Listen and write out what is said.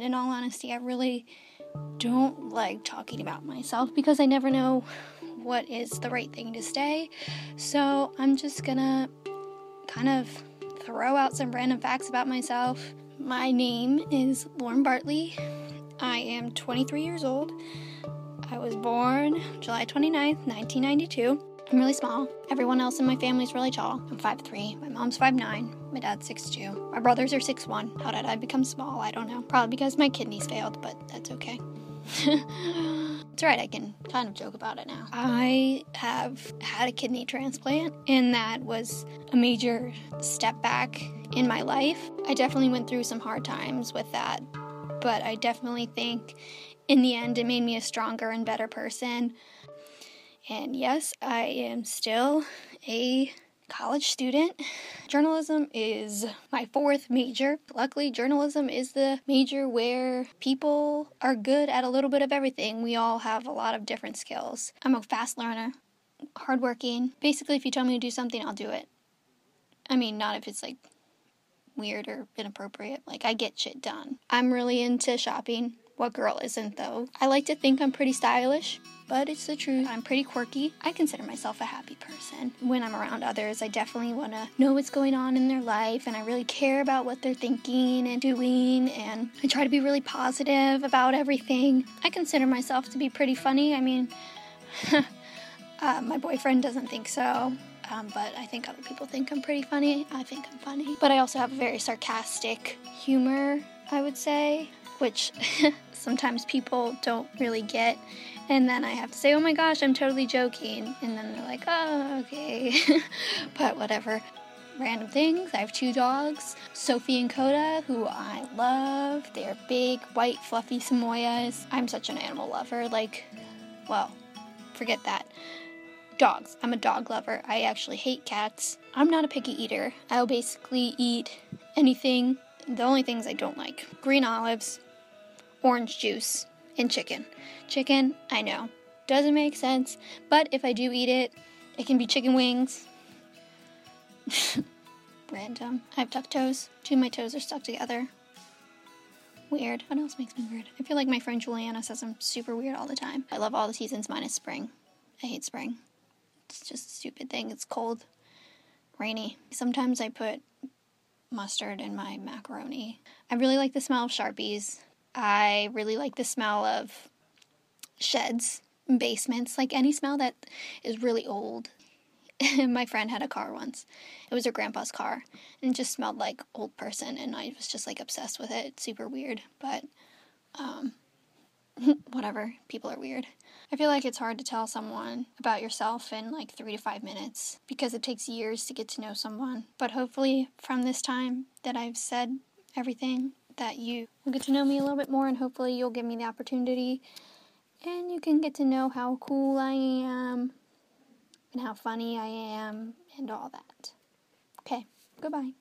In all honesty, I really don't like talking about myself because I never know what is the right thing to say. So I'm just gonna kind of throw out some random facts about myself. My name is Lauren Bartley. I am 23 years old. I was born July 29th, 1992. I'm really small. Everyone else in my family is really tall. I'm 5'3. My mom's 5'9. My dad's 6'2. My brothers are 6'1. How did I become small? I don't know. Probably because my kidneys failed, but that's okay. it's right, I can kind of joke about it now. I have had a kidney transplant, and that was a major step back in my life. I definitely went through some hard times with that, but I definitely think in the end it made me a stronger and better person. And yes, I am still a college student. Journalism is my fourth major. Luckily, journalism is the major where people are good at a little bit of everything. We all have a lot of different skills. I'm a fast learner, hardworking. Basically, if you tell me to do something, I'll do it. I mean, not if it's like weird or inappropriate. Like, I get shit done. I'm really into shopping. What girl isn't, though? I like to think I'm pretty stylish, but it's the truth. I'm pretty quirky. I consider myself a happy person. When I'm around others, I definitely want to know what's going on in their life, and I really care about what they're thinking and doing, and I try to be really positive about everything. I consider myself to be pretty funny. I mean, uh, my boyfriend doesn't think so. Um, but I think other people think I'm pretty funny. I think I'm funny. But I also have a very sarcastic humor, I would say which sometimes people don't really get. And then I have to say, oh my gosh, I'm totally joking. And then they're like, oh, okay. but whatever. Random things. I have two dogs, Sophie and Coda, who I love. They're big, white, fluffy Samoyeds. I'm such an animal lover. Like, well, forget that. Dogs. I'm a dog lover. I actually hate cats. I'm not a picky eater. I'll basically eat anything. The only things I don't like green olives, orange juice and chicken. Chicken, I know, doesn't make sense, but if I do eat it, it can be chicken wings. Random. I have tuck toes. Two of my toes are stuck together. Weird. What else makes me weird? I feel like my friend Juliana says I'm super weird all the time. I love all the seasons minus spring. I hate spring. It's just a stupid thing. It's cold, rainy. Sometimes I put mustard in my macaroni. I really like the smell of Sharpies. I really like the smell of sheds, and basements, like any smell that is really old. my friend had a car once. It was her grandpa's car and it just smelled like old person and I was just like obsessed with it. It's super weird, but um whatever. People are weird. I feel like it's hard to tell someone about yourself in like 3 to 5 minutes because it takes years to get to know someone. But hopefully from this time that I've said everything that you will get to know me a little bit more and hopefully you'll give me the opportunity and you can get to know how cool I am and how funny I am and all that. Okay, goodbye.